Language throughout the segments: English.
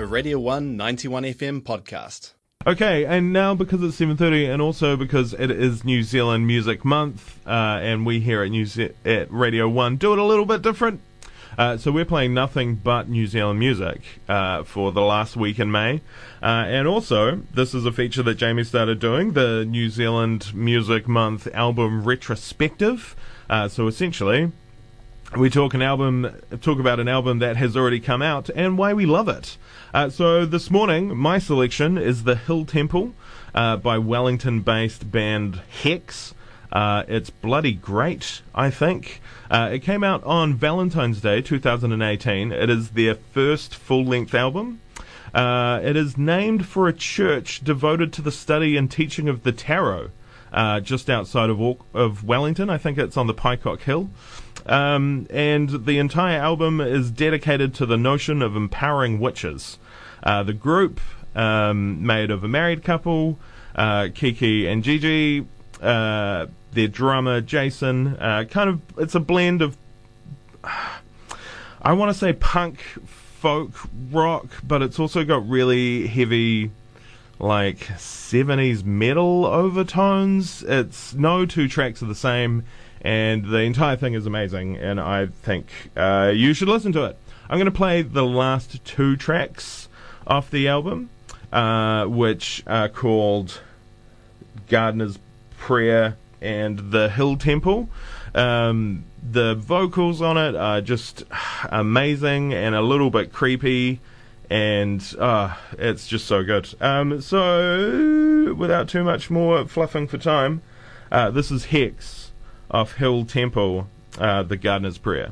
a Radio 1 91 FM podcast. Okay, and now because it's 7:30, and also because it is New Zealand Music Month, uh, and we here at New Ze- at Radio One do it a little bit different. Uh, so we're playing nothing but New Zealand music uh, for the last week in May, uh, and also this is a feature that Jamie started doing, the New Zealand Music Month album retrospective. Uh, so essentially, we talk an album, talk about an album that has already come out and why we love it. Uh, so this morning, my selection is The Hill Temple uh, by Wellington-based band Hex. Uh, it's bloody great, I think. Uh, it came out on Valentine's Day 2018. It is their first full-length album. Uh, it is named for a church devoted to the study and teaching of the tarot, uh, just outside of of Wellington. I think it's on the Peacock Hill. Um, and the entire album is dedicated to the notion of empowering witches. Uh, the group, um, made of a married couple, uh, Kiki and Gigi, uh, their drummer Jason, uh, kind of, it's a blend of, I want to say punk, folk, rock, but it's also got really heavy, like 70s metal overtones. It's no two tracks are the same and the entire thing is amazing, and I think uh, you should listen to it. I'm going to play the last two tracks off the album, uh, which are called Gardener's Prayer and The Hill Temple. Um, the vocals on it are just amazing and a little bit creepy, and uh, it's just so good. Um, so, without too much more fluffing for time, uh, this is Hex of Hill Temple, uh, the Gardener's Prayer.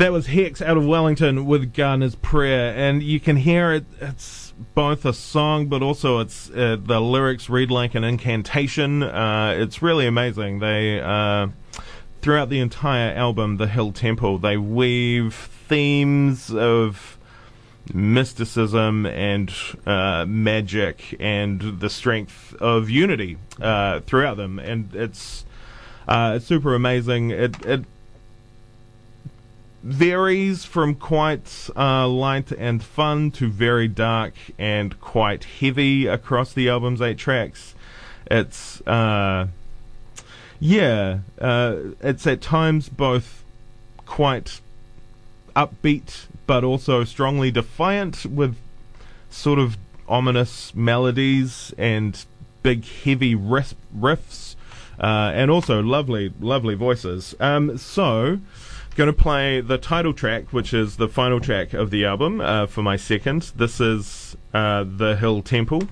That was Hex out of Wellington with Gardener's Prayer, and you can hear it. It's both a song, but also it's uh, the lyrics read like an incantation. Uh, it's really amazing. They uh, throughout the entire album, The Hill Temple, they weave themes of mysticism and uh, magic and the strength of unity uh, throughout them, and it's uh, super amazing. It it varies from quite uh, light and fun to very dark and quite heavy across the album's eight tracks. It's uh, yeah, uh, it's at times both quite upbeat but also strongly defiant with sort of ominous melodies and big heavy riff- riffs uh, and also lovely lovely voices. Um, so going to play the title track, which is the final track of the album, uh, for my second. This is uh, The Hill Temple.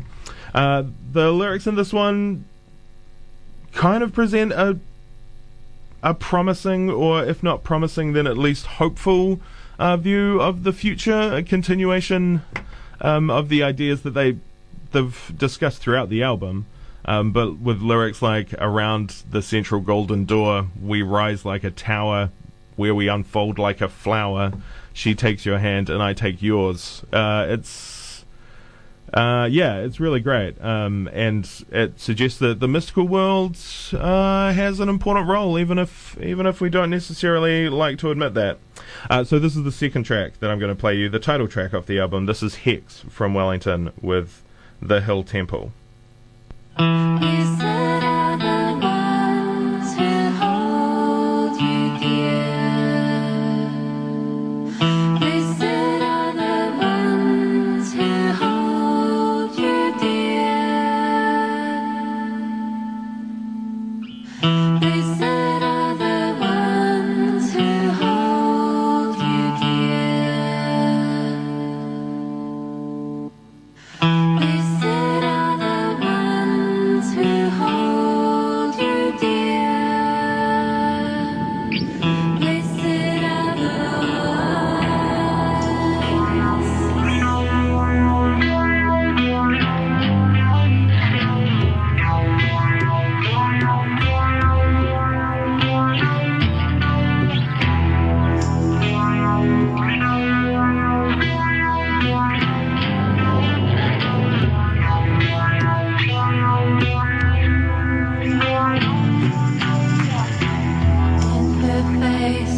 Uh, the lyrics in this one kind of present a a promising, or if not promising, then at least hopeful uh, view of the future, a continuation um, of the ideas that they they've discussed throughout the album. Um, but with lyrics like "Around the central golden door, we rise like a tower, where we unfold like a flower. She takes your hand and I take yours." Uh, it's uh, yeah, it's really great, um, and it suggests that the mystical world uh, has an important role, even if even if we don't necessarily like to admit that. Uh, so this is the second track that I'm going to play you, the title track of the album. This is Hex from Wellington with the Hill Temple. face.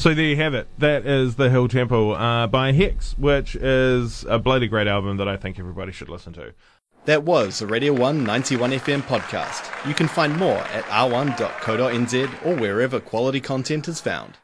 So there you have it. That is The Hill Temple uh, by Hex, which is a bloody great album that I think everybody should listen to. That was a Radio 1 91 FM podcast. You can find more at r1.co.nz or wherever quality content is found.